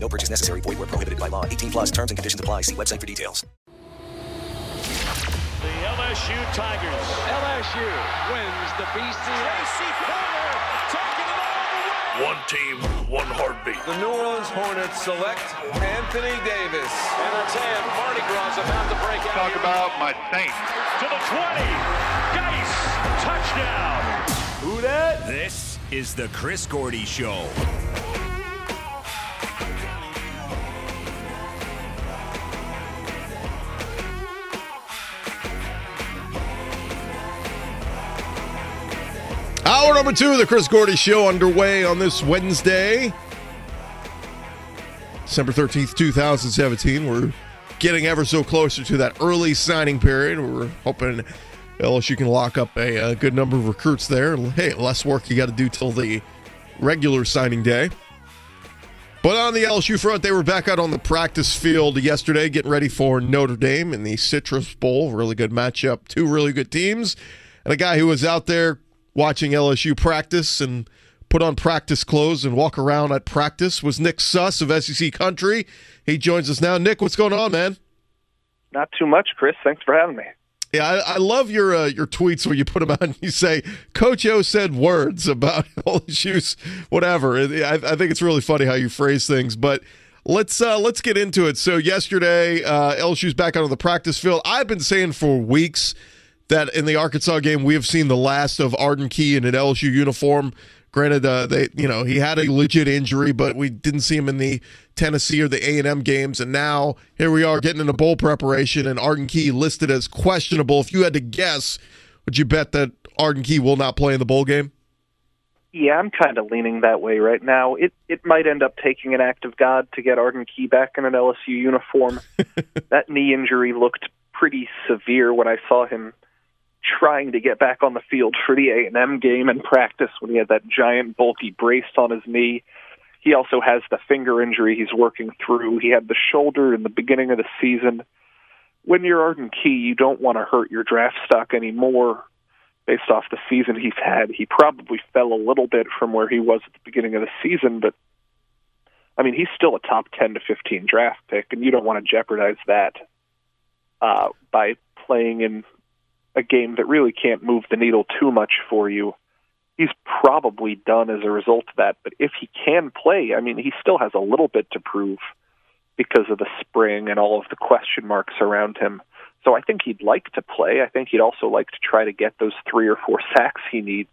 No purchase necessary. Void where prohibited by law. 18 plus terms and conditions apply. See website for details. The LSU Tigers. LSU wins the BCS. One team, one heartbeat. The New Orleans Hornets select Anthony Davis. And I tell you, Mardi Gras about to break out. Talk about my Saints. To the 20. Geis. Touchdown. Who that? This is the Chris Gordy Show. Hour number two of the Chris Gordy Show underway on this Wednesday, December 13th, 2017. We're getting ever so closer to that early signing period. We're hoping LSU can lock up a, a good number of recruits there. Hey, less work you got to do till the regular signing day. But on the LSU front, they were back out on the practice field yesterday, getting ready for Notre Dame in the Citrus Bowl. Really good matchup. Two really good teams. And a guy who was out there watching LSU practice and put on practice clothes and walk around at practice was Nick Suss of SEC Country. He joins us now. Nick, what's going on, man? Not too much, Chris. Thanks for having me. Yeah, I, I love your uh, your tweets where you put them out and you say Coach O said words about LSU's whatever. I, I think it's really funny how you phrase things, but. Let's uh, let's get into it. So yesterday, uh, LSU's back out on the practice field. I've been saying for weeks that in the Arkansas game we have seen the last of Arden Key in an LSU uniform. Granted, uh, they you know he had a legit injury, but we didn't see him in the Tennessee or the A and M games, and now here we are getting into bowl preparation, and Arden Key listed as questionable. If you had to guess, would you bet that Arden Key will not play in the bowl game? Yeah, I'm kind of leaning that way right now. It it might end up taking an act of God to get Arden Key back in an LSU uniform. that knee injury looked pretty severe when I saw him trying to get back on the field for the A&M game and practice when he had that giant bulky brace on his knee. He also has the finger injury he's working through. He had the shoulder in the beginning of the season. When you're Arden Key, you don't want to hurt your draft stock anymore based off the season he's had. He probably fell a little bit from where he was at the beginning of the season, but I mean, he's still a top 10 to 15 draft pick, and you don't want to jeopardize that uh, by playing in a game that really can't move the needle too much for you. He's probably done as a result of that. But if he can play, I mean, he still has a little bit to prove because of the spring and all of the question marks around him. So I think he'd like to play. I think he'd also like to try to get those three or four sacks he needs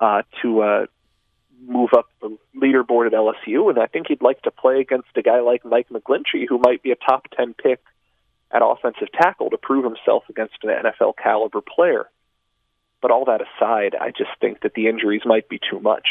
uh, to uh, move up the leaderboard at LSU. And I think he'd like to play against a guy like Mike McGlinchey, who might be a top 10 pick at offensive tackle to prove himself against an NFL caliber player. But all that aside, I just think that the injuries might be too much.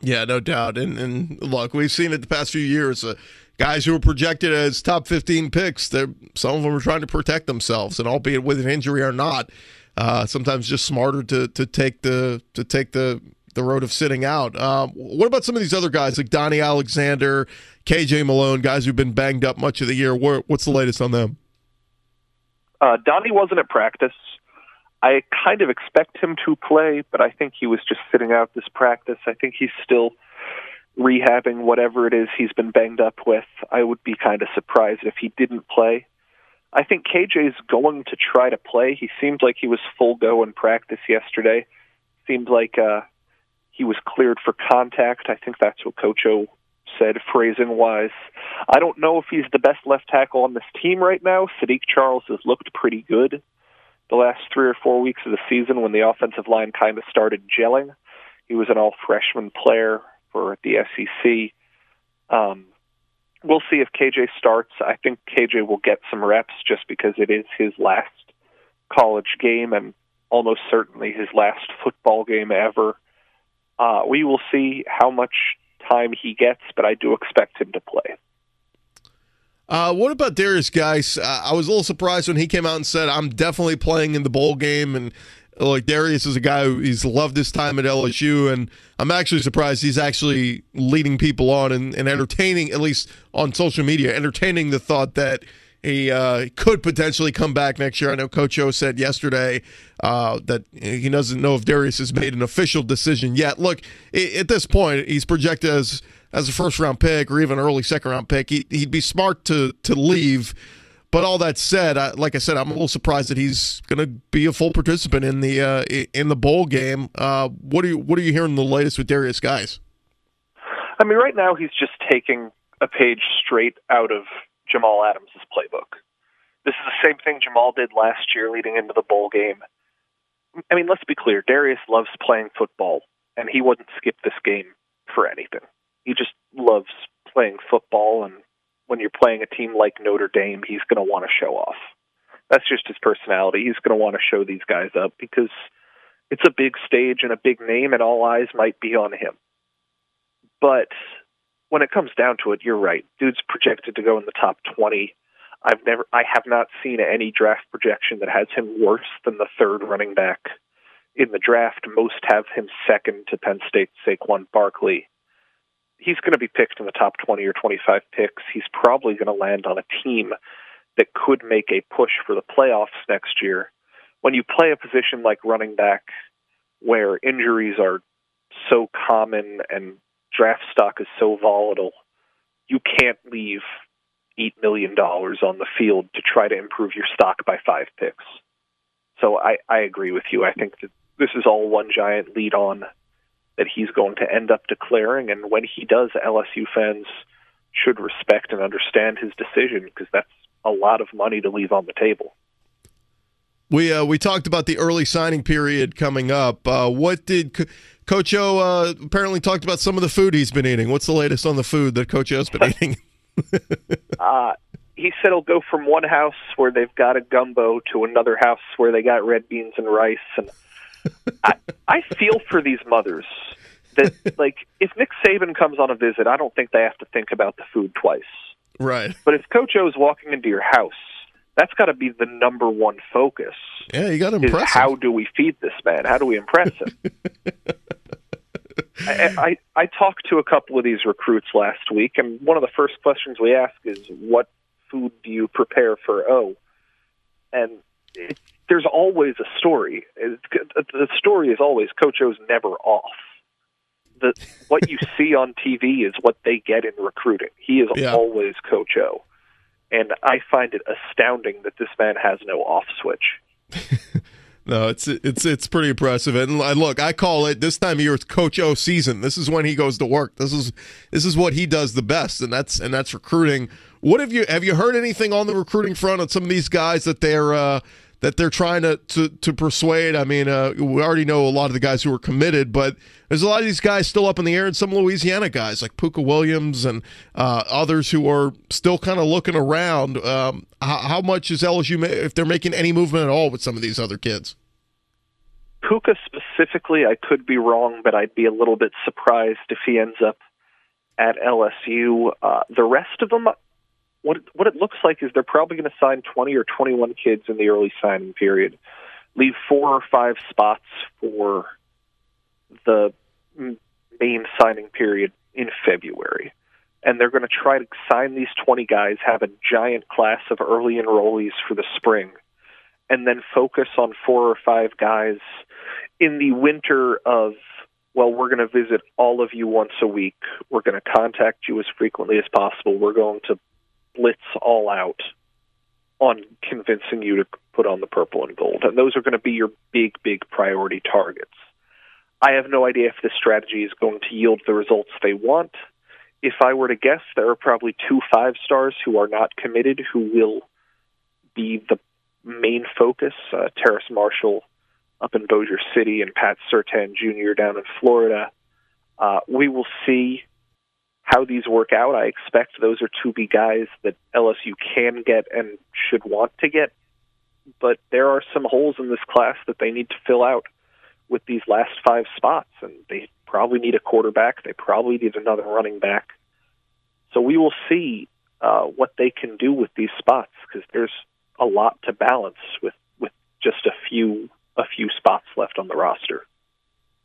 Yeah, no doubt. And and look, we've seen it the past few years. Uh, guys who were projected as top 15 picks, some of them are trying to protect themselves, and albeit with an injury or not, uh, sometimes just smarter to to take the to take the the road of sitting out. Um, what about some of these other guys like Donnie Alexander, KJ Malone, guys who've been banged up much of the year? What's the latest on them? Uh, Donnie wasn't at practice. I kind of expect him to play, but I think he was just sitting out this practice. I think he's still rehabbing whatever it is he's been banged up with. I would be kind of surprised if he didn't play. I think KJ's going to try to play. He seemed like he was full go in practice yesterday. Seemed like uh, he was cleared for contact. I think that's what Coach O said, phrasing wise. I don't know if he's the best left tackle on this team right now. Saahdiq Charles has looked pretty good the last three or four weeks of the season when the offensive line kind of started gelling. He was an all freshman player for the SEC. Um, we'll see if KJ starts. I think KJ will get some reps just because it is his last college game and almost certainly his last football game ever. Uh, we will see how much time he gets, but I do expect him to play. Uh, what about Darius Guice? Uh, I was a little surprised when he came out and said, "I'm definitely playing in the bowl game," and like Darius is a guy who he's loved his time at LSU, and I'm actually surprised he's actually leading people on and, and entertaining, at least on social media, entertaining the thought that he uh, could potentially come back next year. I know Coach O said yesterday uh, that he doesn't know if Darius has made an official decision yet. Look, at this point, he's projected as as a first round pick or even early second round pick. He, would be smart to to leave. But all that said, I, like I said, I'm a little surprised that he's going to be a full participant in the uh, in the bowl game. Uh, what are you What are you hearing the latest with Darius Guice? I mean, right now he's just taking a page straight out of Jamal Adams' playbook. This is the same thing Jamal did last year leading into the bowl game. I mean, let's be clear. Darius loves playing football, and he wouldn't skip this game for anything. He just loves playing football, and when you're playing a team like Notre Dame, he's going to want to show off. That's just his personality. He's going to want to show these guys up because it's a big stage and a big name, and all eyes might be on him. But when it comes down to it, you're right. Dude's projected to go in the top 20. I've never, I have not seen any draft projection that has him worse than the third running back in the draft. Most have him second to Penn State's Saquon Barkley. He's going to be picked in the top 20 or 25 picks. He's probably going to land on a team that could make a push for the playoffs next year. When you play a position like running back, where injuries are so common and draft stock is so volatile, you can't leave eight million dollars on the field to try to improve your stock by five picks. So I, I agree with you. I think that this is all one giant lead on that he's going to end up declaring, and when he does, LSU fans should respect and understand his decision because that's a lot of money to leave on the table. We uh, we talked about the early signing period coming up. Uh, what did Coach O uh, apparently talked about some of the food he's been eating? What's the latest on the food that Coach O's been eating? uh, he said he'll go from one house where they've got a gumbo to another house where they got red beans and rice. And I, I feel for these mothers that, like, if Nick Saban comes on a visit, I don't think they have to think about the food twice. Right. But if Coach O is walking into your house that's got to be the number one focus. Yeah, you got to impress. How do we feed this man? How do we impress him? I, I I talked to a couple of these recruits last week, and one of the first questions we ask is, "What food do you prepare for O?" And it, there's always a story. It, the story is always Coach O's never off. The what you see on TV is what they get in recruiting. He is yeah. always Coach O and I find it astounding that this man has no off switch. no, it's it's it's pretty impressive. And look, I call it this time of year it's Coach O season. This is when he goes to work. This is this is what he does the best, and that's and that's recruiting. What have you have you heard anything on the recruiting front on some of these guys that they're uh, that they're trying to to, to persuade. I mean, uh, we already know a lot of the guys who are committed, but there's a lot of these guys still up in the air, and some Louisiana guys like Puka Williams and uh, others who are still kind of looking around. Um, how, how, much is LSU if they're making any movement at all with some of these other kids? Puka specifically, I could be wrong, but I'd be a little bit surprised if he ends up at LSU. Uh, the rest of them, what it, what it looks like is they're probably going to sign 20 or 21 kids in the early signing period, leave four or five spots for the main signing period in February. And they're going to try to sign these 20 guys, have a giant class of early enrollees for the spring, and then focus on four or five guys in the winter of well, we're going to visit all of you once a week. We're going to contact you as frequently as possible. We're going to blitz all out on convincing you to put on the purple and gold. And those are going to be your big, big priority targets. I have no idea if this strategy is going to yield the results they want. If I were to guess, there are probably two five stars who are not committed who will be the main focus. Uh, Terrace Marshall up in Bossier City and Pat Surtain Jr. down in Florida. Uh, we will see how these work out. I expect those are to be guys that LSU can get and should want to get. But there are some holes in this class that they need to fill out with these last five spots, and they probably need a quarterback. They probably need another running back. So we will see uh, what they can do with these spots because there's a lot to balance with with just a few a few spots left on the roster.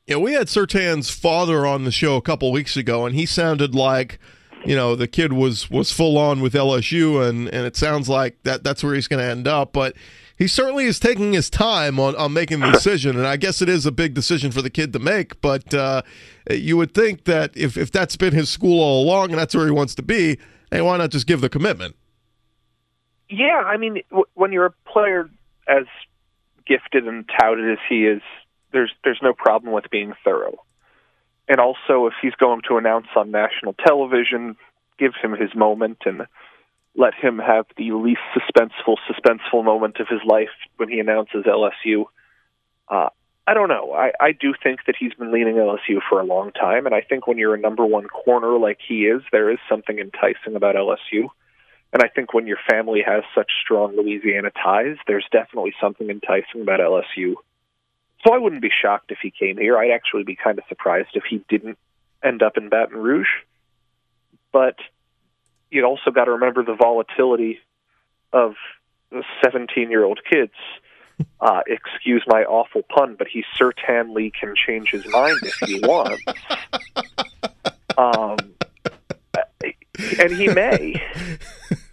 Yeah, we had Surtain's father on the show a couple weeks ago, and he sounded like you know the kid was was full on with LSU, and and it sounds like that that's where he's going to end up, but. He certainly is taking his time on, on making the decision, and I guess it is a big decision for the kid to make. But uh, you would think that if, if that's been his school all along and that's where he wants to be, hey, why not just give the commitment? Yeah, I mean, w- when you're a player as gifted and touted as he is, there's there's no problem with being thorough. And also, if he's going to announce on national television, give him his moment and let him have the least suspenseful, suspenseful moment of his life when he announces LSU. Uh, I don't know. I, I do think that he's been leaning LSU for a long time, and I think when you're a number one corner like he is, there is something enticing about LSU. And I think when your family has such strong Louisiana ties, there's definitely something enticing about LSU. So I wouldn't be shocked if he came here. I'd actually be kind of surprised if he didn't end up in Baton Rouge. But you also got to remember the volatility of 17 year old kids. Uh, excuse my awful pun, but he certainly can change his mind if he wants. Um, and he may.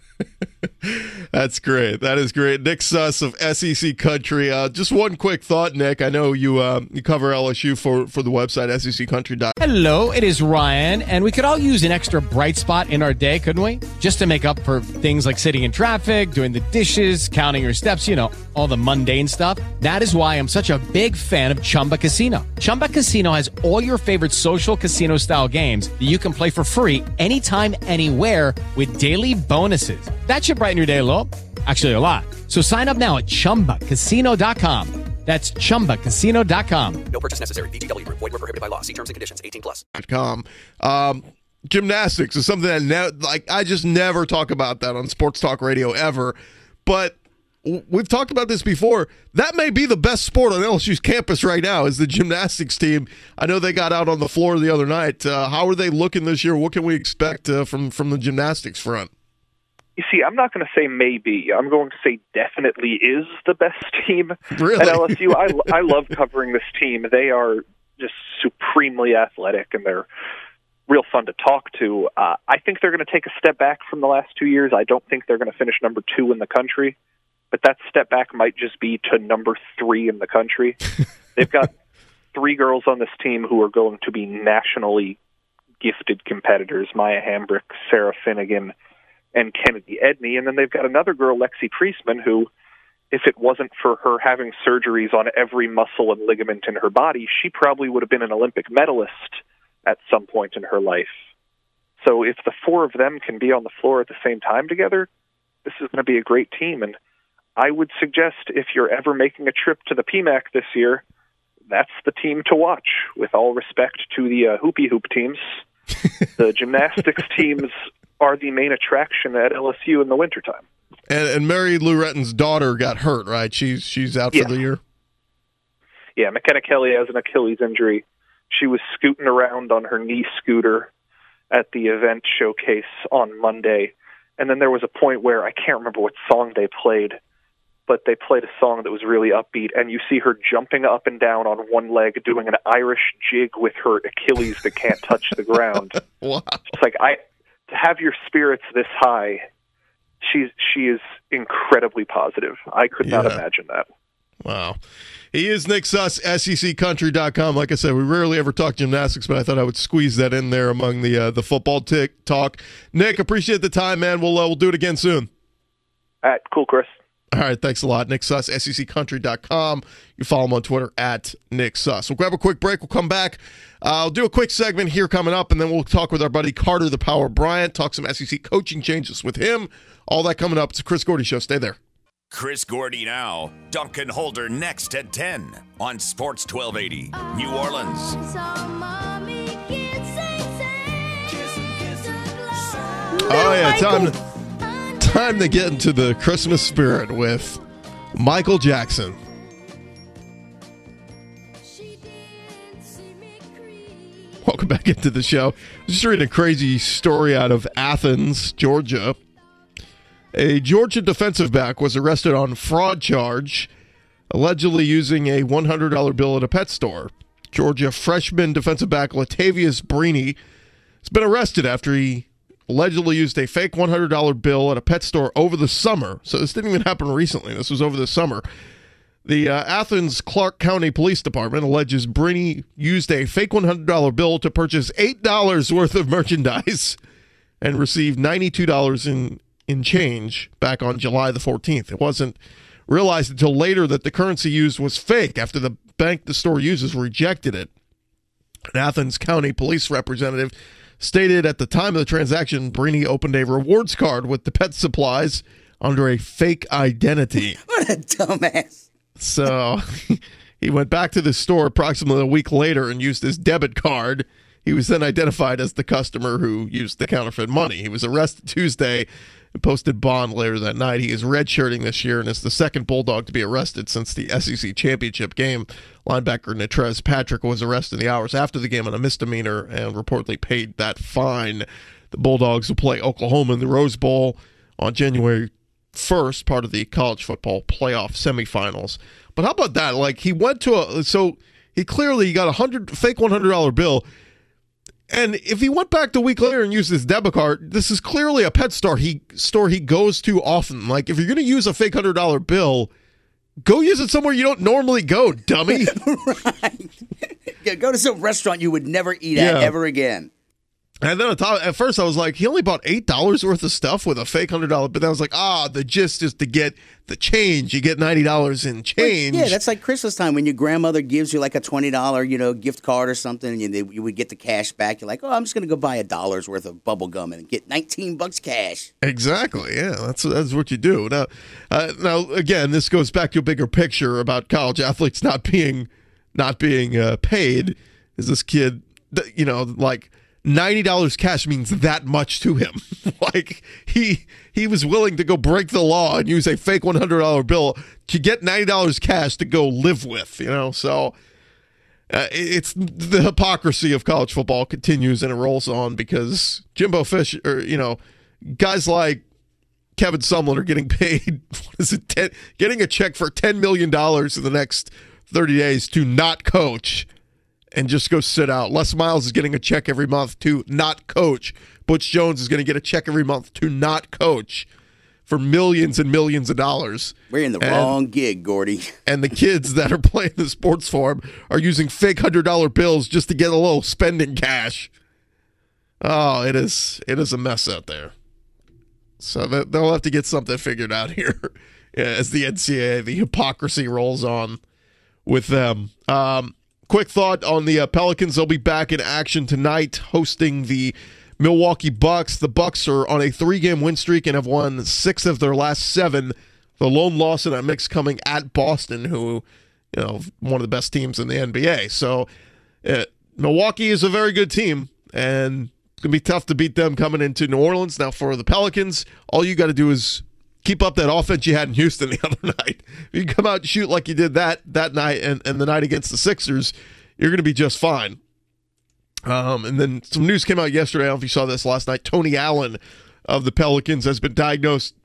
That's great. That is great. Nick Suss of SEC Country. Uh, just one quick thought, Nick. I know you uh, you cover LSU for, for the website, seccountry.com. Hello, it is Ryan, and we could all use an extra bright spot in our day, couldn't we? Just to make up for things like sitting in traffic, doing the dishes, counting your steps, you know, all the mundane stuff. That is why I'm such a big fan of Chumba Casino. Chumba Casino has all your favorite social casino style games that you can play for free anytime, anywhere with daily bonuses. That should brighten your day a little. Actually, a lot. So sign up now at ChumbaCasino.com. That's ChumbaCasino.com. No purchase necessary. VGW. Void were prohibited by law. See terms and conditions. 18 plus. Com. Um, gymnastics is something that ne- like I just never talk about that on sports talk radio ever. But w- we've talked about this before. That may be the best sport on LSU's campus right now is the gymnastics team. I know they got out on the floor the other night. Uh, how are they looking this year? What can we expect uh, from from the gymnastics front? You see, I'm not going to say maybe. I'm going to say definitely is the best team really? at LSU. I, I love covering this team. They are just supremely athletic and they're real fun to talk to. Uh, I think they're going to take a step back from the last two years. I don't think they're going to finish number two in the country, but that step back might just be to number three in the country. They've got three girls on this team who are going to be nationally gifted competitors Myia Hambrick, Sarah Finnegan, and Kennedy Edney. And then they've got another girl, Lexi Priessman, who, if it wasn't for her having surgeries on every muscle and ligament in her body, she probably would have been an Olympic medalist at some point in her life. So if the four of them can be on the floor at the same time together, this is going to be a great team. And I would suggest if you're ever making a trip to the PMAC this year, that's the team to watch. With all respect to the uh, hoopy hoop teams, the gymnastics teams are the main attraction at LSU in the wintertime. And, and Mary Lou Retton's daughter got hurt, right? She's she's out Yeah. for the year. Yeah, McKenna Kelley has an Achilles injury. She was scooting around on her knee scooter at the event showcase on Monday. And then there was a point where I can't remember what song they played, but they played a song that was really upbeat. And you see her jumping up and down on one leg, doing an Irish jig with her Achilles that can't touch the ground. Wow. It's like I to have your spirits this high. She's she is incredibly positive. I could not imagine that. Wow. He is Nick Suss, SECCountry.com. Like I said, we rarely ever talk gymnastics, but I thought I would squeeze that in there among the uh, the football tick talk. Nick, appreciate the time, man. We'll uh, we'll do it again soon. All right, cool, Chris. All right, thanks a lot. Nick Suss, SECCountry.com. You follow him on Twitter at Nick Suss. We'll grab a quick break. We'll come back. Uh, I'll do a quick segment here coming up, and then we'll talk with our buddy Carter the Power Bryant, talk some SEC coaching changes with him. All that coming up. It's a Chris Gordy Show. Stay there. Chris Gordy now. Duncan Holder next at 10 on Sports 1280. New Orleans. Oh yeah, time to, time to get into the Christmas spirit with Michael Jackson. Welcome back into the show. Just reading a crazy story out of Athens, Georgia. A Georgia defensive back was arrested on fraud charge, allegedly using a $100 bill at a pet store. Georgia freshman defensive back Latavious Brini has been arrested after he allegedly used a fake $100 bill at a pet store over the summer. So this didn't even happen recently. This was over the summer. The uh, Athens Clarke County Police Department alleges Brini used a fake $100 bill to purchase $8 worth of merchandise and received $92 in in change back on July the 14th. It wasn't realized until later that the currency used was fake after the bank the store uses rejected it. An Athens County police representative stated at the time of the transaction, Brini opened a rewards card with the pet supplies under a fake identity. what a dumbass. So he went back to the store approximately a week later and used his debit card. He was then identified as the customer who used the counterfeit money. He was arrested Tuesday and posted bond later that night. He is redshirting this year and is the second Bulldog to be arrested since the SEC championship game. Linebacker Natrez Patrick was arrested in the hours after the game on a misdemeanor and reportedly paid that fine. The Bulldogs will play Oklahoma in the Rose Bowl on January 1st, part of the college football playoff semifinals. But how about that? Like he went to a so he clearly got a hundred fake one hundred dollar bill. And if he went back a week later and used his debit card, this is clearly a pet store he store he goes to often. Like if you're going to use a fake hundred dollar bill, go use it somewhere you don't normally go, dummy. right. Yeah, go to some restaurant you would never eat at ever again. And then top, at first I was like, he only bought eight dollars worth of stuff with a fake hundred dollar. But then I was like, ah, the gist is to get the change. You get ninety dollars in change. Yeah, that's like Christmas time when your grandmother gives you like a twenty dollar, you know, gift card or something, and you, you would get the cash back. You're like, oh, I'm just gonna go buy a dollar's worth of bubble gum and get nineteen bucks cash. Exactly. Yeah, that's that's what you do. Now, uh, now again, this goes back to a bigger picture about college athletes not being not being uh, paid. Is this kid, you know, like ninety dollars cash means that much to him? like he he was willing to go break the law and use a fake one hundred dollar bill to get ninety dollars cash to go live with. You know, so. Uh, it's the hypocrisy of college football continues and it rolls on because Jimbo Fish, or you know, guys like Kevin Sumlin are getting paid. What is it? 10, getting a check for ten million dollars in the next thirty days to not coach and just go sit out. Les Miles is getting a check every month to not coach. Butch Jones is going to get a check every month to not coach for millions and millions of dollars. We're in the And- wrong gig, Gordy. and the kids that are playing the sports farm are using fake hundred dollar bills just to get a little spending cash. Oh, it is it is a mess out there. So they- they'll have to get something figured out here as the NCAA the hypocrisy rolls on with them. Um, quick thought on the uh, Pelicans: they'll be back in action tonight, hosting the Milwaukee Bucks. The Bucks are on a three-game win streak and have won six of their last seven. The lone loss in that mix coming at Boston, who you know one of the best teams in the NBA. So uh, Milwaukee is a very good team, and it's gonna be tough to beat them coming into New Orleans. Now for the Pelicans, all you got to do is keep up that offense you had in Houston the other night. If you come out and shoot like you did that that night and, and the night against the Sixers, you're gonna be just fine. Um, and then some news came out yesterday. I don't know if you saw this last night. Tony Allen of the Pelicans has been diagnosed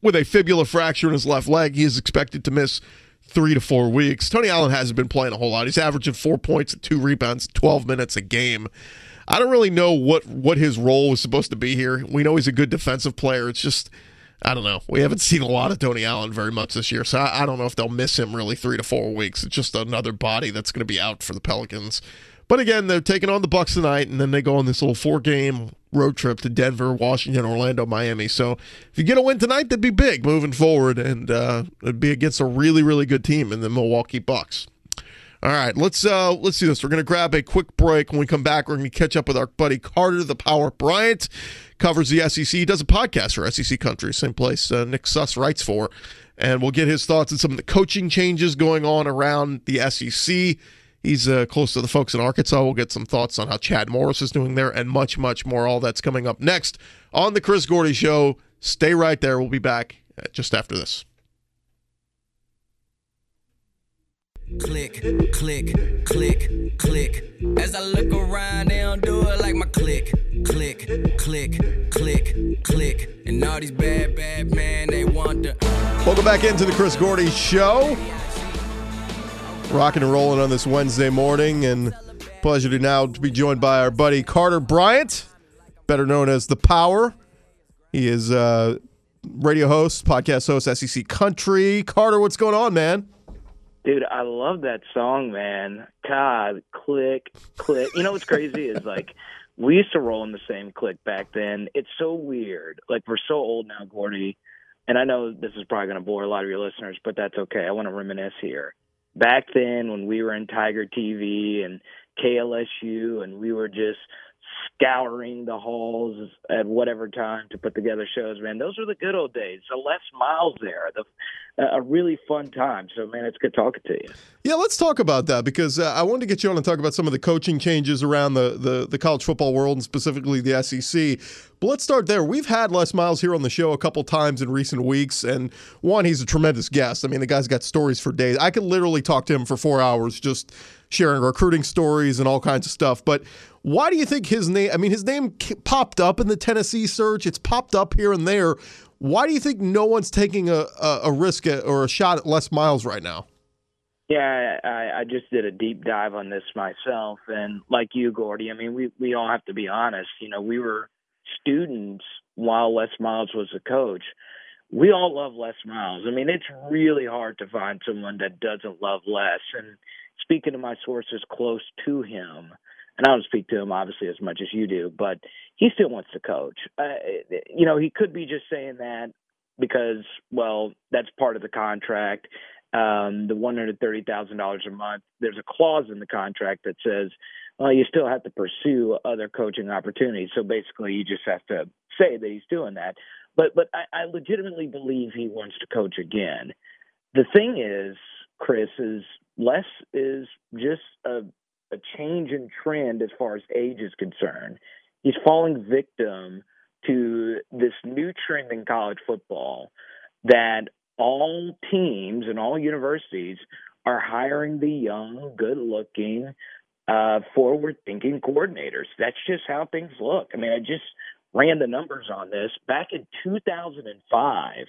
with a fibula fracture in his left leg. He is expected to miss three to four weeks. Tony Allen hasn't been playing a whole lot. He's averaging four points and two rebounds, 12 minutes a game. I don't really know what, what his role was supposed to be here. We know he's a good defensive player. It's just, I don't know. We haven't seen a lot of Tony Allen very much this year, so I, I don't know if they'll miss him really three to four weeks. It's just another body that's going to be out for the Pelicans. But again, they're taking on the Bucks tonight, and then they go on this little four-game road trip to Denver, Washington, Orlando, Miami. So if you get a win tonight, that'd be big moving forward, and uh, it'd be against a really, really good team in the Milwaukee Bucks. All right, let's uh, let's do this. We're gonna grab a quick break. When we come back, we're gonna catch up with our buddy Carter, the Power Bryant, covers the SEC. He does a podcast for SEC Country, same place uh, Nick Suss writes for, and we'll get his thoughts on some of the coaching changes going on around the SEC. He's uh, close to the folks in Arkansas. We'll get some thoughts on how Chad Morris is doing there, and much, much more. All that's coming up next on the Chris Gordy Show. Stay right there. We'll be back uh, just after this. Click, click, click, click. As I look around, they don't do it like my click, click, click, click, click. And all these bad, bad men, they want the. Welcome back into the Chris Gordy Show. Rocking and rolling on this Wednesday morning, and pleasure to now to be joined by our buddy Carter Bryant, better known as the Power. He is uh, radio host, podcast host, SEC Country. Carter, what's going on, man? Dude, I love that song, man. God, click, click. You know what's crazy is like we used to roll in the same click back then. It's so weird. Like we're so old now, Gordy. And I know this is probably going to bore a lot of your listeners, but that's okay. I want to reminisce here. Back then, when we were in Tiger TV and KLSU, and we were just scouring the halls at whatever time to put together shows, man. Those were the good old days. The Les Miles there, the, a really fun time. So, man, it's good talking to you. Yeah, let's talk about that because uh, I wanted to get you on and talk about some of the coaching changes around the, the, the college football world and specifically the SEC. But let's start there. We've had Les Miles here on the show a couple times in recent weeks, and one, he's a tremendous guest. I mean, the guy's got stories for days. I could literally talk to him for four hours just sharing recruiting stories and all kinds of stuff. But why do you think his name? I mean, his name popped up in the Tennessee search. It's popped up here and there. Why do you think no one's taking a, a, a risk at, or a shot at Les Miles right now? Yeah, I, I just did a deep dive on this myself, and like you, Gordy, I mean, we we all have to be honest. You know, we were students while Les Miles was a coach. We all love Les Miles. I mean, it's really hard to find someone that doesn't love Les. And speaking to my sources close to him, and I don't speak to him obviously as much as you do, but he still wants to coach. Uh, you know, he could be just saying that because, well, that's part of the contract. Um, the one hundred thirty thousand dollars a month. There's a clause in the contract that says, well, you still have to pursue other coaching opportunities. So basically, you just have to say that he's doing that. But but I, I legitimately believe he wants to coach again. The thing is, Chris, is Les is just a a change in trend as far as age is concerned. He's falling victim to this new trend in college football that all teams and all universities are hiring the young, good looking, uh, forward thinking coordinators. That's just how things look. I mean, I just ran the numbers on this. Back in 2005,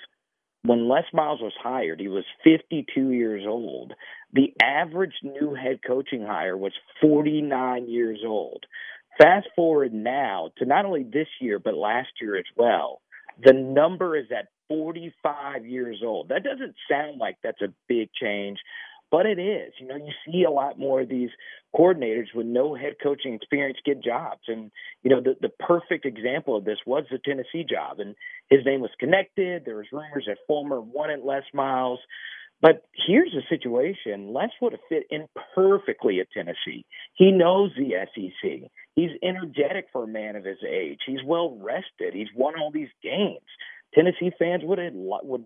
when Les Miles was hired, he was 52 years old. The average new head coaching hire was 49 years old. Fast forward now to not only this year, but last year as well. The number is at 45 years old. That doesn't sound like that's a big change, but it is. You know, you see a lot more of these coordinators with no head coaching experience get jobs. And, you know, the, the perfect example of this was the Tennessee job. And his name was connected. There was rumors that Fulmer wanted Les Miles. But here's the situation. Les would have fit in perfectly at Tennessee. He knows the SEC. He's energetic for a man of his age. He's well rested. He's won all these games. Tennessee fans would have, would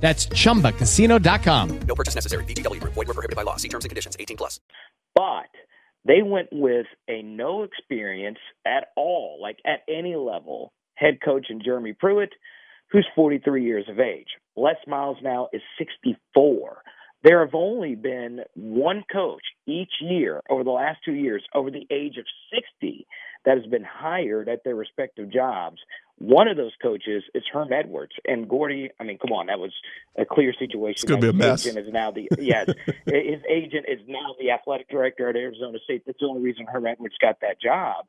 That's ChumbaCasino.com. No purchase necessary. VGW. Void were prohibited by law. See terms and conditions. 18 plus. But they went with a no experience at all, like at any level, head coach in Jeremy Pruitt, who's 43 years of age. Les Miles now is 64. There have only been one coach each year over the last two years over the age of 60 that has been hired at their respective jobs. One of those coaches is Herm Edwards and Gordy. I mean, come on, that was a clear situation. It's going to be a mess. Agent is now the yes, his agent is now the athletic director at Arizona State. That's the only reason Herm Edwards got that job.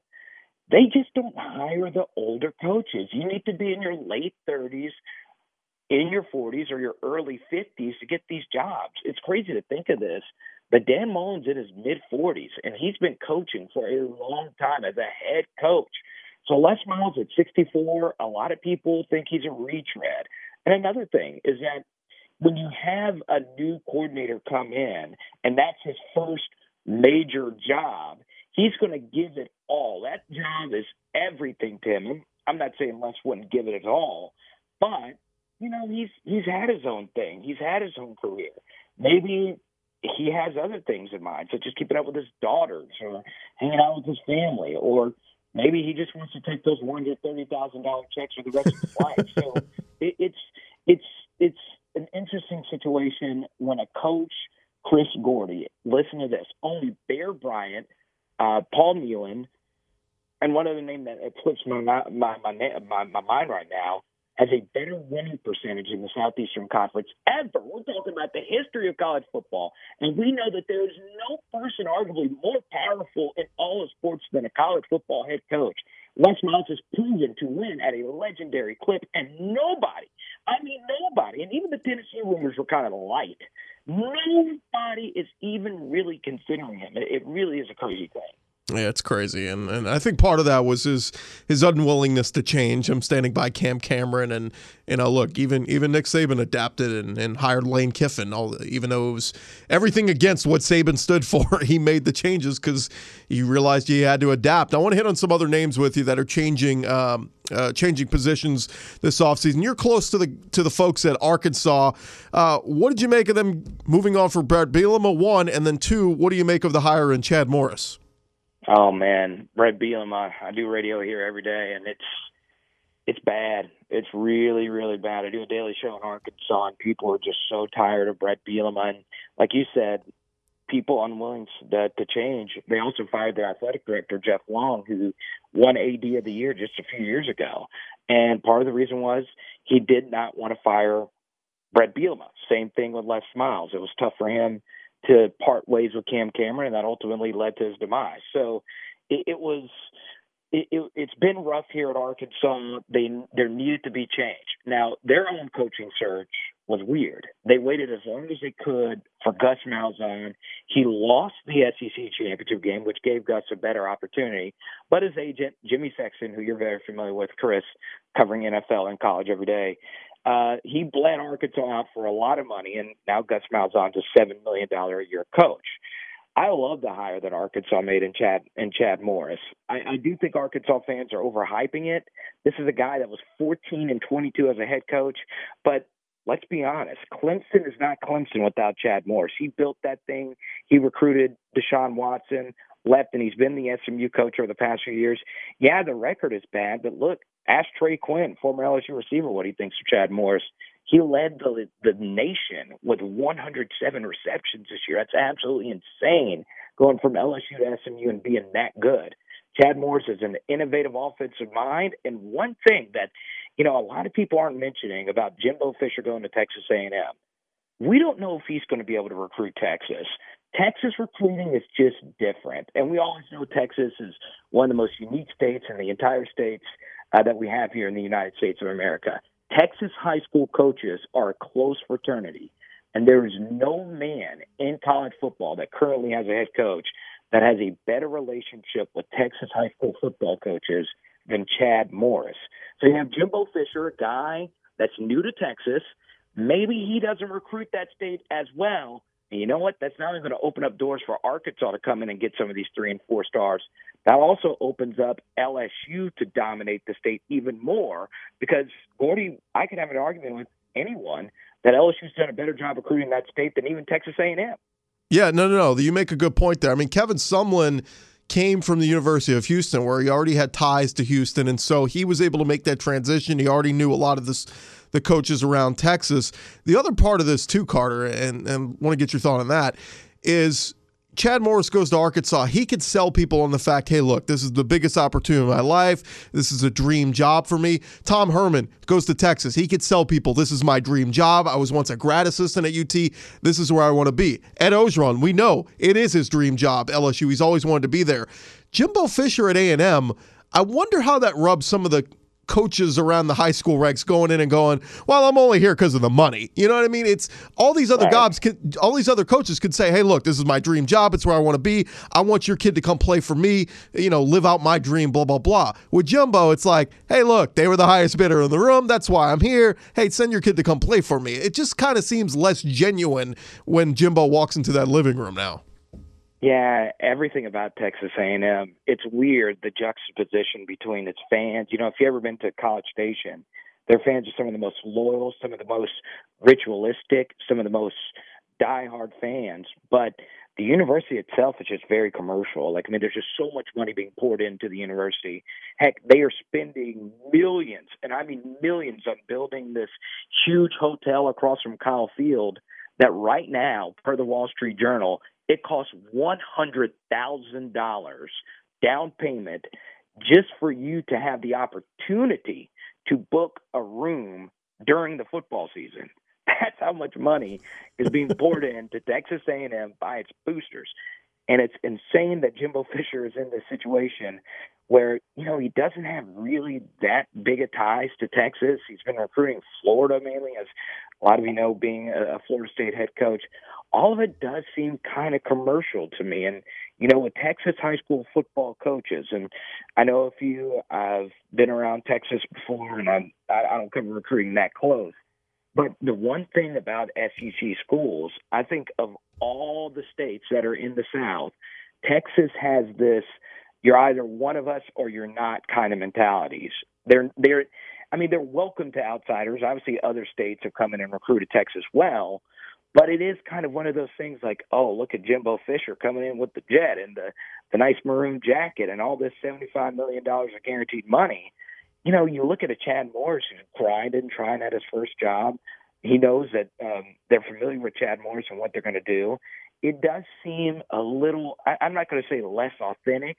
They just don't hire the older coaches. You need to be in your late thirties, in your forties, or your early fifties to get these jobs. It's crazy to think of this. But Dan Mullen's in his mid 40s, and he's been coaching for a long time as a head coach. So Les Miles at 64, a lot of people think he's a retread. And another thing is that when you have a new coordinator come in and that's his first major job, He's going to give it all. That job is everything to him. I'm not saying Les wouldn't give it at all, but you know he's he's had his own thing. He's had his own career. Maybe he has other things in mind, such as keeping up with his daughters or hanging out with his family, or maybe he just wants to take those one hundred thirty thousand dollar checks for the rest of his life. So it, it's it's it's an interesting situation when a coach, Chris Gordy, listen to this, only Bear Bryant, uh, Paul Nehlen, and one other name that it slips my my my my, my mind right now has a better winning percentage in the Southeastern Conference ever. We're talking about the history of college football, and we know that there is no person arguably more powerful in all of sports than a college football head coach. Les Miles has proven to win at a legendary clip, and nobody, I mean nobody, and even the Tennessee rumors were kind of light. Nobody is even really considering him. It really is a crazy thing. Yeah, it's crazy, and and I think part of that was his his unwillingness to change. I'm standing by Cam Cameron, and you know, look, even even Nick Saban adapted and, and hired Lane Kiffin. All even though it was everything against what Saban stood for, he made the changes because he realized he had to adapt. I want to hit on some other names with you that are changing. Um, uh, changing positions this offseason. You're close to the to the folks at Arkansas. Uh, what did you make of them moving on for Bret Bielema? One, and then two, what do you make of the hire in Chad Morris? Oh man, Bret Bielema. I I do radio here every day, and it's it's bad. It's really, really bad. I do a daily show in Arkansas, and people are just so tired of Bret Bielema. And like you said, people unwilling to, to change. They also fired their athletic director Jeff Long, who won AD of the year just a few years ago. And part of the reason was he did not want to fire Bret Bielema. Same thing with Les Miles. It was tough for him to part ways with Cam Cameron, and that ultimately led to his demise. So it, it was. It, it, it's been rough here at Arkansas. They there needed to be change. Now their own coaching search was weird. They waited as long as they could for Gus Malzahn. He lost the SEC championship game, which gave Gus a better opportunity. But his agent, Jimmy Sexton, who you're very familiar with, Chris, covering NFL and college every day, uh, he bled Arkansas out for a lot of money, and now Gus Malzahn's a seven million dollar a year coach. I love the hire that Arkansas made in Chad in Chad Morris. I, I do think Arkansas fans are overhyping it. This is a guy that was 14 and 22 as a head coach, but let's be honest, Clemson is not Clemson without Chad Morris. He built that thing. He recruited Deshaun Watson, left, and he's been the SMU coach over the past few years. Yeah, the record is bad, but look, ask Trey Quinn, former LSU receiver, what he thinks of Chad Morris. He led the the nation with 107 receptions this year. That's absolutely insane, going from LSU to SMU and being that good. Chad Morris is an innovative offensive mind, and one thing that you know a lot of people aren't mentioning about Jimbo Fisher going to Texas A&M. We don't know if he's going to be able to recruit Texas. Texas recruiting is just different, and we always know Texas is one of the most unique states in the entire states uh, that we have here in the United States of America. Texas high school coaches are a close fraternity, and there is no man in college football that currently has a head coach that has a better relationship with Texas high school football coaches than Chad Morris. So you have Jimbo Fisher, a guy that's new to Texas. Maybe he doesn't recruit that state as well. And you know what? That's not only going to open up doors for Arkansas to come in and get some of these three and four stars, that also opens up LSU to dominate the state even more because Gordy, I could have an argument with anyone that LSU's done a better job recruiting that state than even Texas A&M. Yeah, no, no, no. You make a good point there. I mean, Kevin Sumlin came from the University of Houston, where he already had ties to Houston, and so he was able to make that transition. He already knew a lot of this, the coaches around Texas. The other part of this too, Carter, and and want to get your thought on that, is Chad Morris goes to Arkansas, he could sell people on the fact, hey, look, this is the biggest opportunity of my life. This is a dream job for me. Tom Herman goes to Texas. He could sell people, this is my dream job. I was once a grad assistant at UT. This is where I want to be. Ed Orgeron, we know it is his dream job, LSU. He's always wanted to be there. Jimbo Fisher at A&M, I wonder how that rubs some of the coaches around the high school ranks going in and going, "Well, I'm only here because of the money." You know what I mean? It's all these other right. jobs. Can, all these other coaches could say, "Hey, look, this is my dream job. It's where I want to be. I want your kid to come play for me. You know, live out my dream." Blah blah blah. With Jumbo, it's like, "Hey, look, they were the highest bidder in the room. That's why I'm here. Hey, send your kid to come play for me." It just kind of seems less genuine when Jimbo walks into that living room now. Yeah, everything about Texas A&M. It's weird the juxtaposition between its fans. You know, if you ever been to College Station, their fans are some of the most loyal, some of the most ritualistic, some of the most diehard fans. But the university itself is just very commercial. Like, I mean, there's just so much money being poured into the university. Heck, they are spending millions, and I mean millions, on building this huge hotel across from Kyle Field. That right now, per the Wall Street Journal, it costs one hundred thousand dollars down payment just for you to have the opportunity to book a room during the football season. That's how much money is being poured into Texas A&M by its boosters. And it's insane that Jimbo Fisher is in this situation where, you know, he doesn't have really that big a ties to Texas. He's been recruiting Florida mainly, as a lot of you know, being a Florida State head coach. All of it does seem kind of commercial to me. And, you know, with Texas high school football coaches, and I know a few, I've been around Texas before, and I'm, I, I don't cover recruiting that close. But the one thing about SEC schools, I think of all the states that are in the South, Texas has this you're either one of us or you're not kind of mentalities. They're they're I mean they're welcome to outsiders. Obviously other states have come in and recruited Texas well, but it is kind of one of those things like, oh, look at Jimbo Fisher coming in with the jet and the the nice maroon jacket and all this seventy five million dollars of guaranteed money you know, you look at a Chad Morris who's grinding, trying at his first job. He knows that um, they're familiar with Chad Morris and what they're going to do. It does seem a little, I, I'm not going to say less authentic,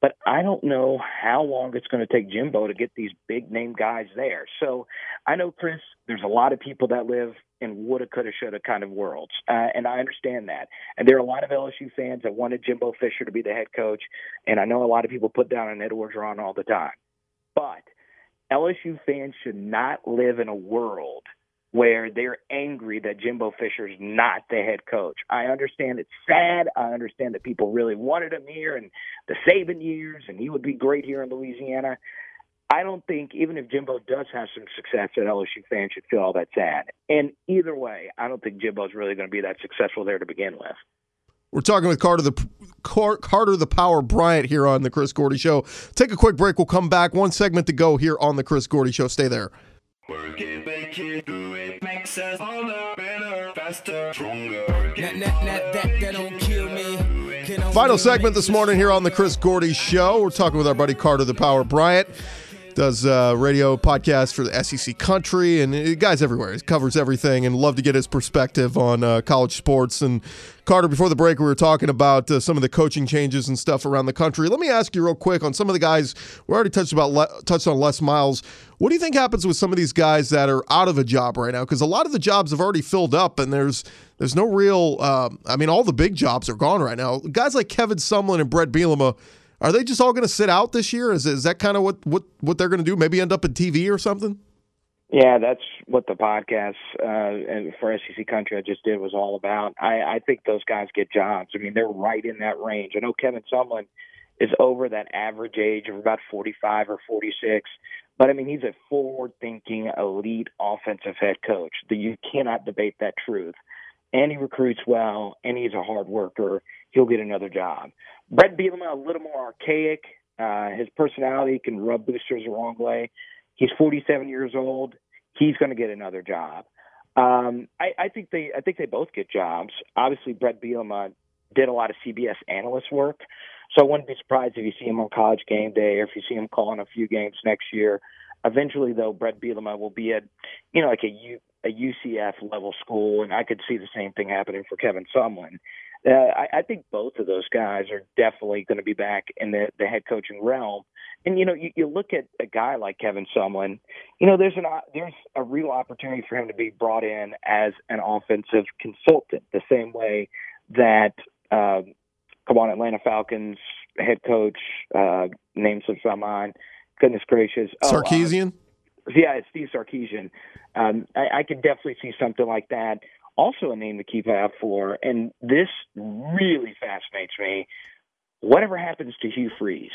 but I don't know how long it's going to take Jimbo to get these big name guys there. So I know, Chris, there's a lot of people that live in woulda, coulda, shoulda kind of worlds, uh, and I understand that. And there are a lot of LSU fans that wanted Jimbo Fisher to be the head coach, and I know a lot of people put down on Ed Orgeron all the time. But LSU fans should not live in a world where they're angry that Jimbo Fisher's not the head coach. I understand it's sad. I understand that people really wanted him here and the Saban years, and he would be great here in Louisiana. I don't think even if Jimbo does have some success, that LSU fans should feel all that sad. And either way, I don't think Jimbo's really going to be that successful there to begin with. We're talking with Carter the Carter the Power Bryant here on the Chris Gordy Show. Take a quick break. We'll come back. One segment to go here on the Chris Gordy Show. Stay there. Work it, make it, do it, makes us harder, better, faster, stronger. Final segment this morning here on the Chris Gordy Show. We're talking with our buddy Carter the Power Bryant does uh, radio podcast for the SEC Country, and uh, guys everywhere. He covers everything, and love to get his perspective on uh, college sports. And Carter, before the break, we were talking about uh, some of the coaching changes and stuff around the country. Let me ask you real quick on some of the guys we already touched about Le- touched on Les Miles. What do you think happens with some of these guys that are out of a job right now? Because a lot of the jobs have already filled up, and there's there's no real. Um, I mean, all the big jobs are gone right now. Guys like Kevin Sumlin and Brett Bielema are they just all going to sit out this year? Is is that kind of what what what they're going to do? Maybe end up in TV or something? Yeah, that's what the podcast uh, for SEC Country I just did was all about. I, I think those guys get jobs. I mean, they're right in that range. I know Kevin Sumlin is over that average age of about 45 or 46, but I mean, he's a forward-thinking, elite offensive head coach. You cannot debate that truth. And he recruits well, and he's a hard worker. He'll get another job. Brett Bielema, a little more archaic. Uh, his personality can rub boosters the wrong way. He's 47 years old. He's going to get another job. Um, I, I think they, I think they both get jobs. Obviously, Brett Bielema did a lot of CBS analyst work, so I wouldn't be surprised if you see him on College Game Day or if you see him calling a few games next year. Eventually, though, Brett Bielema will be at, you know, like a U, a UCF level school, and I could see the same thing happening for Kevin Sumlin uh, I, I think both of those guys are definitely going to be back in the, the head coaching realm. And you know, you, you look at a guy like Kevin Sumlin. You know, there's an there's a real opportunity for him to be brought in as an offensive consultant, the same way that uh, come on, Atlanta Falcons head coach uh, names of some on. Goodness gracious, oh, Sarkisian. Uh, yeah, it's Steve Sarkisian. Um, I, I could definitely see something like that also a name to keep out for. And this really fascinates me. Whatever happens to Hugh Freeze?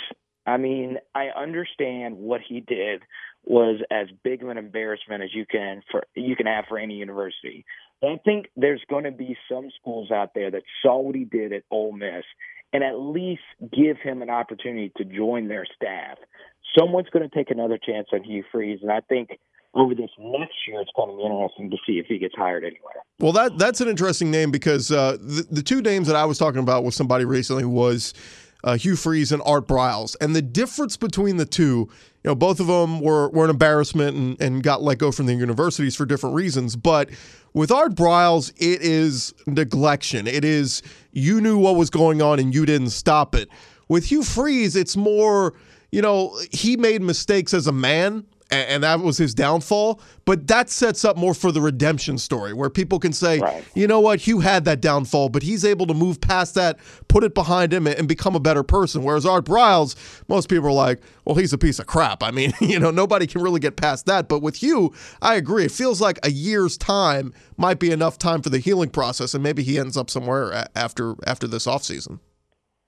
I mean, I understand what he did was as big of an embarrassment as you can for you can have for any university. I think there's going to be some schools out there that saw what he did at Ole Miss and at least give him an opportunity to join their staff. Someone's going to take another chance on Hugh Freeze, and I think over this next year, it's going to be interesting to see if he gets hired anywhere. Well, that that's an interesting name because uh, the, the two names that I was talking about with somebody recently was uh, Hugh Freeze and Art Briles, and the difference between the two. You know, both of them were, were an embarrassment and, and got let go from the universities for different reasons. But with Art Briles, it is neglection. It is you knew what was going on and you didn't stop it. With Hugh Freeze, it's more, you know, he made mistakes as a man and, that was his downfall. But that sets up more for the redemption story, where people can say, right. you know what, Hugh had that downfall, but he's able to move past that, put it behind him, and become a better person. Whereas Art Briles, most people are like, well, he's a piece of crap. I mean, you know, nobody can really get past that. But with Hugh, I agree. It feels like a year's time might be enough time for the healing process, and maybe he ends up somewhere after after this offseason.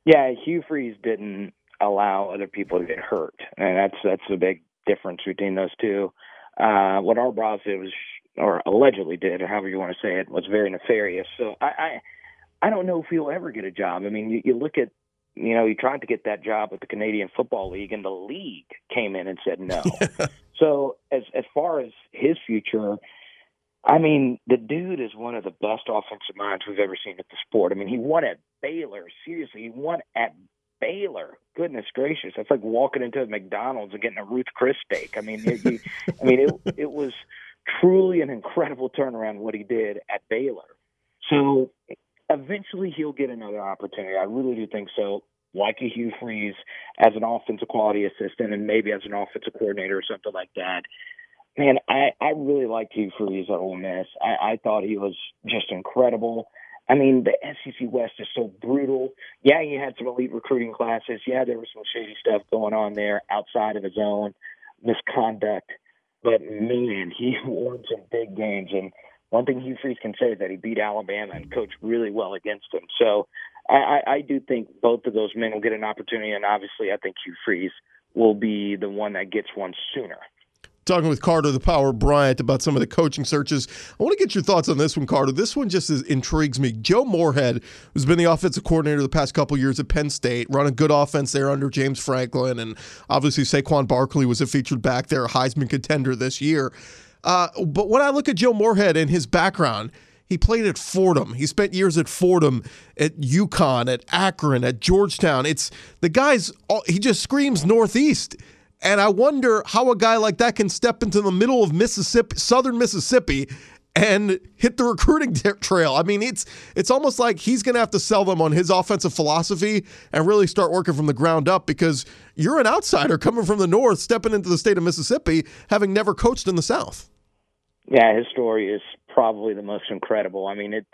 Yeah, Hugh Freeze didn't allow other people to get hurt, and that's that's a big difference between those two. Uh, what Briles did was, or allegedly did, or however you want to say it, was very nefarious. So I, I, I don't know if he'll ever get a job. I mean, you, you look at, you know, he tried to get that job with the Canadian Football League, and the league came in and said no. so as as far as his future, I mean, the dude is one of the best offensive minds we've ever seen at the sport. I mean, he won at Baylor. Seriously, he won at Baylor. Goodness gracious, that's like walking into a McDonald's and getting a Ruth Chris steak. I mean, it, I mean, it it was truly an incredible turnaround what he did at Baylor. So eventually he'll get another opportunity. I really do think so. Like a Hugh Freeze as an offensive quality assistant and maybe as an offensive coordinator or something like that. Man, I, I really liked Hugh Freeze at Ole Miss. I, I thought he was just incredible. I mean, the SEC West is so brutal. Yeah, he had some elite recruiting classes. Yeah, there was some shady stuff going on there outside of his own misconduct. But man, he won some big games. And one thing Hugh Freeze can say is that he beat Alabama and coached really well against them. So I, I do think both of those men will get an opportunity. And obviously, I think Hugh Freeze will be the one that gets one sooner talking with Carter the Power Bryant about some of the coaching searches. I want to get your thoughts on this one, Carter. This one just is, intrigues me. Joe Moorhead, who's been the offensive coordinator the past couple years at Penn State, run a good offense there under James Franklin, and obviously Saquon Barkley was a featured back there, Heisman contender this year. Uh, but when I look at Joe Moorhead and his background, he played at Fordham. He spent years at Fordham, at UConn, at Akron, at Georgetown. It's the guy's. He just screams Northeast. And I wonder how a guy like that can step into the middle of Mississippi, southern Mississippi, and hit the recruiting trail. I mean, it's it's almost like he's going to have to sell them on his offensive philosophy and really start working from the ground up because you're an outsider coming from the north, stepping into the state of Mississippi, having never coached in the South. Yeah, his story is probably the most incredible. I mean, it's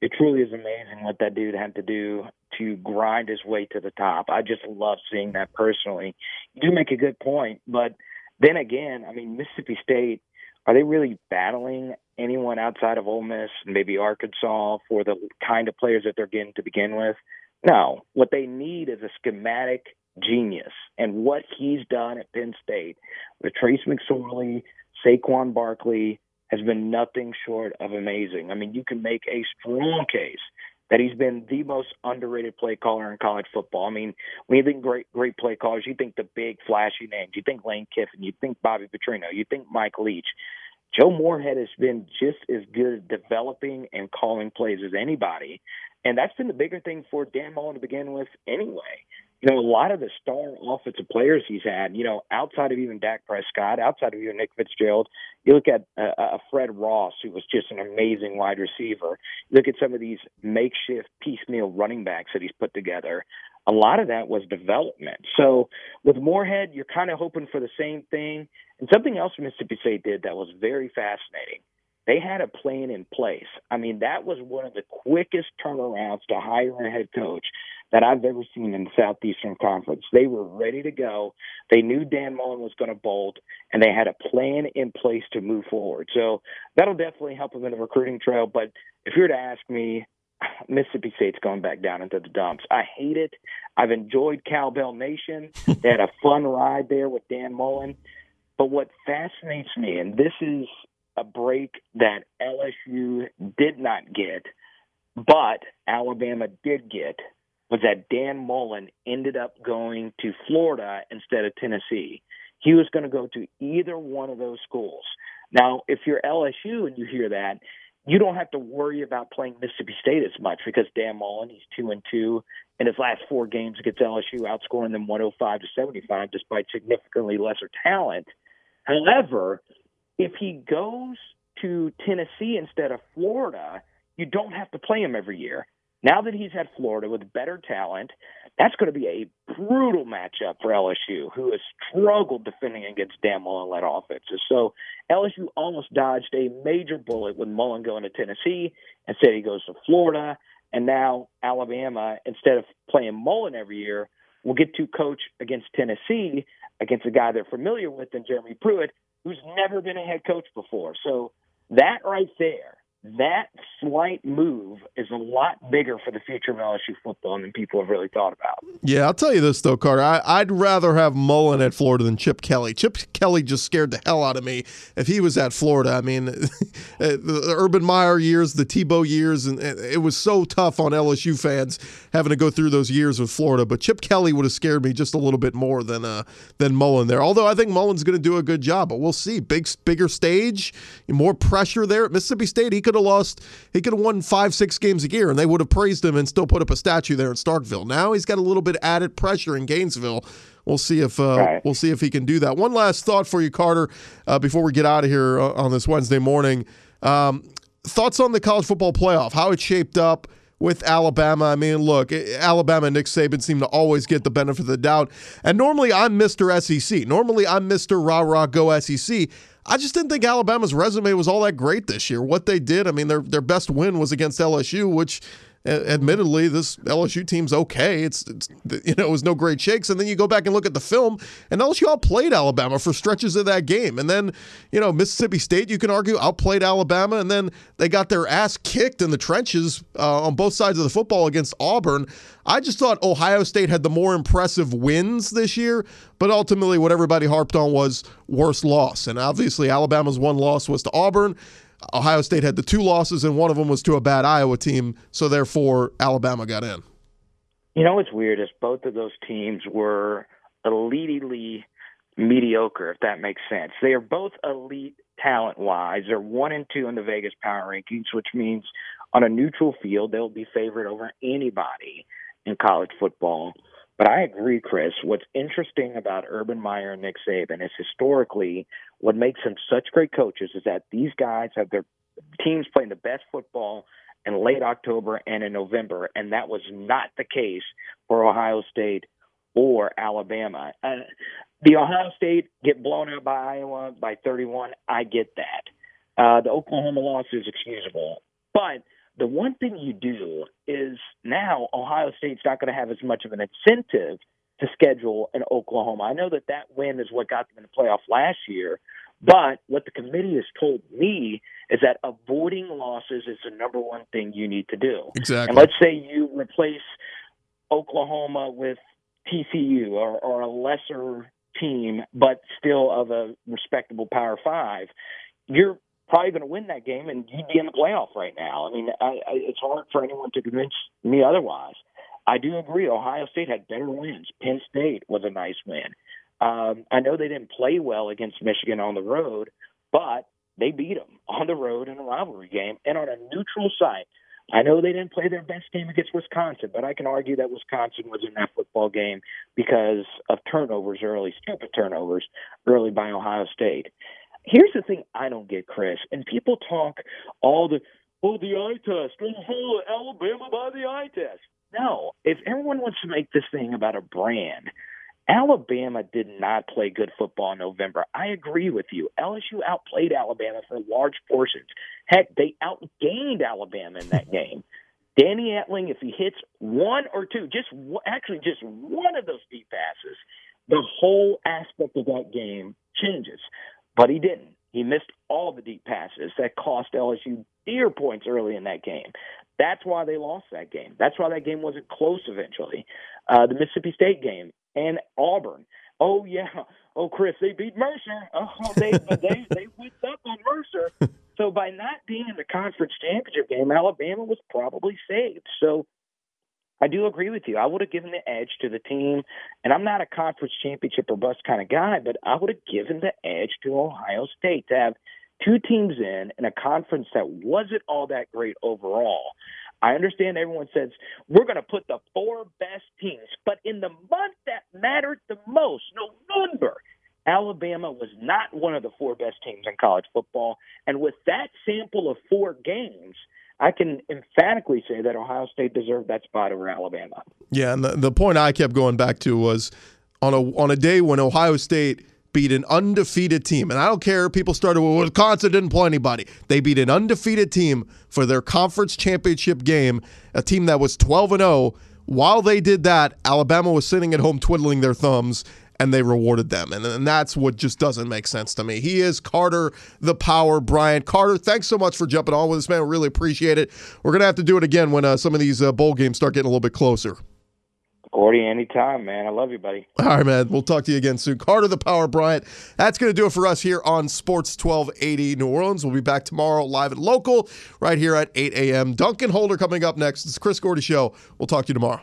it truly is amazing what that dude had to do to grind his way to the top. I just love seeing that personally. You do make a good point, but then again, I mean, Mississippi State, are they really battling anyone outside of Ole Miss and maybe Arkansas for the kind of players that they're getting to begin with? No. What they need is a schematic genius. And what he's done at Penn State with Trace McSorley, Saquon Barkley, has been nothing short of amazing. I mean, you can make a strong case that he's been the most underrated play caller in college football. I mean, when you think great great play callers, you think the big flashy names. You think Lane Kiffin, you think Bobby Petrino, you think Mike Leach. Joe Moorhead has been just as good at developing and calling plays as anybody. And that's been the bigger thing for Dan Mullen to begin with anyway you know, a lot of the star offensive players he's had, you know, outside of even Dak Prescott, outside of even Nick Fitzgerald, you look at uh, a Fred Ross, who was just an amazing wide receiver. You look at some of these makeshift piecemeal running backs that he's put together. A lot of that was development. So with Moorhead, you're kind of hoping for the same thing. And something else Mississippi State did that was very fascinating. They had a plan in place. I mean, that was one of the quickest turnarounds to hire a head coach that I've ever seen in the Southeastern Conference. They were ready to go. They knew Dan Mullen was going to bolt, and they had a plan in place to move forward. So that'll definitely help them in the recruiting trail. But if you were to ask me, Mississippi State's going back down into the dumps. I hate it. I've enjoyed Cowbell Nation. they had a fun ride there with Dan Mullen. But what fascinates me, and this is a break that LSU did not get, but Alabama did get, was that Dan Mullen ended up going to Florida instead of Tennessee. He was going to go to either one of those schools. Now, if you're LSU and you hear that, you don't have to worry about playing Mississippi State as much because Dan Mullen, he's two and two in his last four games against LSU, outscoring them 105 to 75, despite significantly lesser talent. However, if he goes to Tennessee instead of Florida, you don't have to play him every year. Now that he's at Florida with better talent, that's going to be a brutal matchup for LSU, who has struggled defending against Dan Mullen-led offenses. So LSU almost dodged a major bullet with Mullen going to Tennessee. Instead, he goes to Florida, and now Alabama, instead of playing Mullen every year, will get to coach against Tennessee against a guy they're familiar with than Jeremy Pruitt, who's never been a head coach before. So that right there that slight move is a lot bigger for the future of LSU football than people have really thought about. Yeah, I'll tell you this though, Carter. I, would rather have Mullen at Florida than Chip Kelly. Chip Kelly just scared the hell out of me if he was at Florida. I mean, the Urban Meyer years, the Tebow years, and it was so tough on LSU fans having to go through those years with Florida. But Chip Kelly would have scared me just a little bit more than uh, than Mullen there. Although I think Mullen's going to do a good job, but we'll see. Big, bigger stage, more pressure there at Mississippi State. He could have lost. He could have won five, six games a year, and they would have praised him and still put up a statue there in Starkville. Now he's got a little bit added pressure in Gainesville. We'll see if uh, right. we'll see if he can do that. One last thought for you, Carter, uh, before we get out of here uh, on this Wednesday morning. Um, thoughts on the college football playoff? How it shaped up? with Alabama. I mean, look, Alabama and Nick Saban seem to always get the benefit of the doubt. And normally I'm Mr. SEC. Normally I'm Mr. Rah Rah Go SEC. I just didn't think Alabama's resume was all that great this year. What they did, I mean, their their best win was against LSU, which admittedly this LSU team's okay. It's, it's you know it was no great shakes, and then you go back and look at the film, and LSU outplayed Alabama for stretches of that game, and then you know Mississippi State you can argue outplayed Alabama, and then they got their ass kicked in the trenches uh, on both sides of the football against Auburn. I just thought Ohio State had the more impressive wins this year, but ultimately what everybody harped on was worst loss, and obviously Alabama's one loss was to Auburn. Ohio State had the two losses, and one of them was to a bad Iowa team. So therefore, Alabama got in. You know what's weird is both of those teams were elitely mediocre, if that makes sense. They are both elite talent wise. They're one and two in the Vegas power rankings, which means on a neutral field they'll be favored over anybody in college football. But I agree, Chris. What's interesting about Urban Meyer and Nick Saban is historically what makes them such great coaches is that these guys have their teams playing the best football in late October and in November, and that was not the case for Ohio State or Alabama. The Ohio State get blown out by Iowa by 31. I get that. Uh, the Oklahoma loss is excusable, but the one thing you do is now Ohio State's not going to have as much of an incentive to schedule in Oklahoma. I know that that win is what got them in the playoff last year, but what the committee has told me is that avoiding losses is the number one thing you need to do. Exactly. And let's say you replace Oklahoma with TCU or, or a lesser team, but still of a respectable Power Five. You're probably going to win that game, and you'd be in the playoff right now. I mean, I, I, it's hard for anyone to convince me otherwise. I do agree. Ohio State had better wins. Penn State was a nice win. Um, I know they didn't play well against Michigan on the road, but they beat them on the road in a rivalry game and on a neutral site. I know they didn't play their best game against Wisconsin, but I can argue that Wisconsin was in that football game because of turnovers early, stupid turnovers early by Ohio State. Here's the thing I don't get, Chris, and people talk all the oh the eye test, oh Alabama by the eye test. No, if everyone wants to make this thing about a brand, Alabama did not play good football in November. I agree with you. LSU outplayed Alabama for large portions. Heck, they outgained Alabama in that game. Danny Etling, if he hits one or two, just actually just one of those deep passes, the whole aspect of that game changes but he didn't. He missed all the deep passes that cost LSU dear points early in that game. That's why they lost that game. That's why that game wasn't close eventually. Uh, the Mississippi State game and Auburn. Oh yeah. Oh Chris, they beat Mercer. Oh they they they whipped up on Mercer. So by not being in the conference championship game, Alabama was probably saved. So I do agree with you. I would have given the edge to the team, and I'm not a conference championship or bust kind of guy, but I would have given the edge to Ohio State to have two teams in in a conference that wasn't all that great overall. I understand everyone says we're going to put the four best teams, but in the month that mattered the most, November, Alabama was not one of the four best teams in college football. And with that sample of four games, I can emphatically say that Ohio State deserved that spot over Alabama. Yeah, and the, the point I kept going back to was on a on a day when Ohio State beat an undefeated team, and I don't care. People started with Wisconsin didn't play anybody. They beat an undefeated team for their conference championship game, a team that was 12 and 0. While they did that, Alabama was sitting at home twiddling their thumbs, and they rewarded them. And, and that's what just doesn't make sense to me. He is Carter the Power Bryant. Carter, thanks so much for jumping on with us, man. We really appreciate it. We're going to have to do it again when uh, some of these uh, bowl games start getting a little bit closer. Gordy, anytime, man. I love you, buddy. All right, man. We'll talk to you again soon. Carter the Power Bryant. That's going to do it for us here on Sports 1280 New Orleans. We'll be back tomorrow live and local right here at 8 a.m. Duncan Holder coming up next. It's Chris Gordy Show. We'll talk to you tomorrow.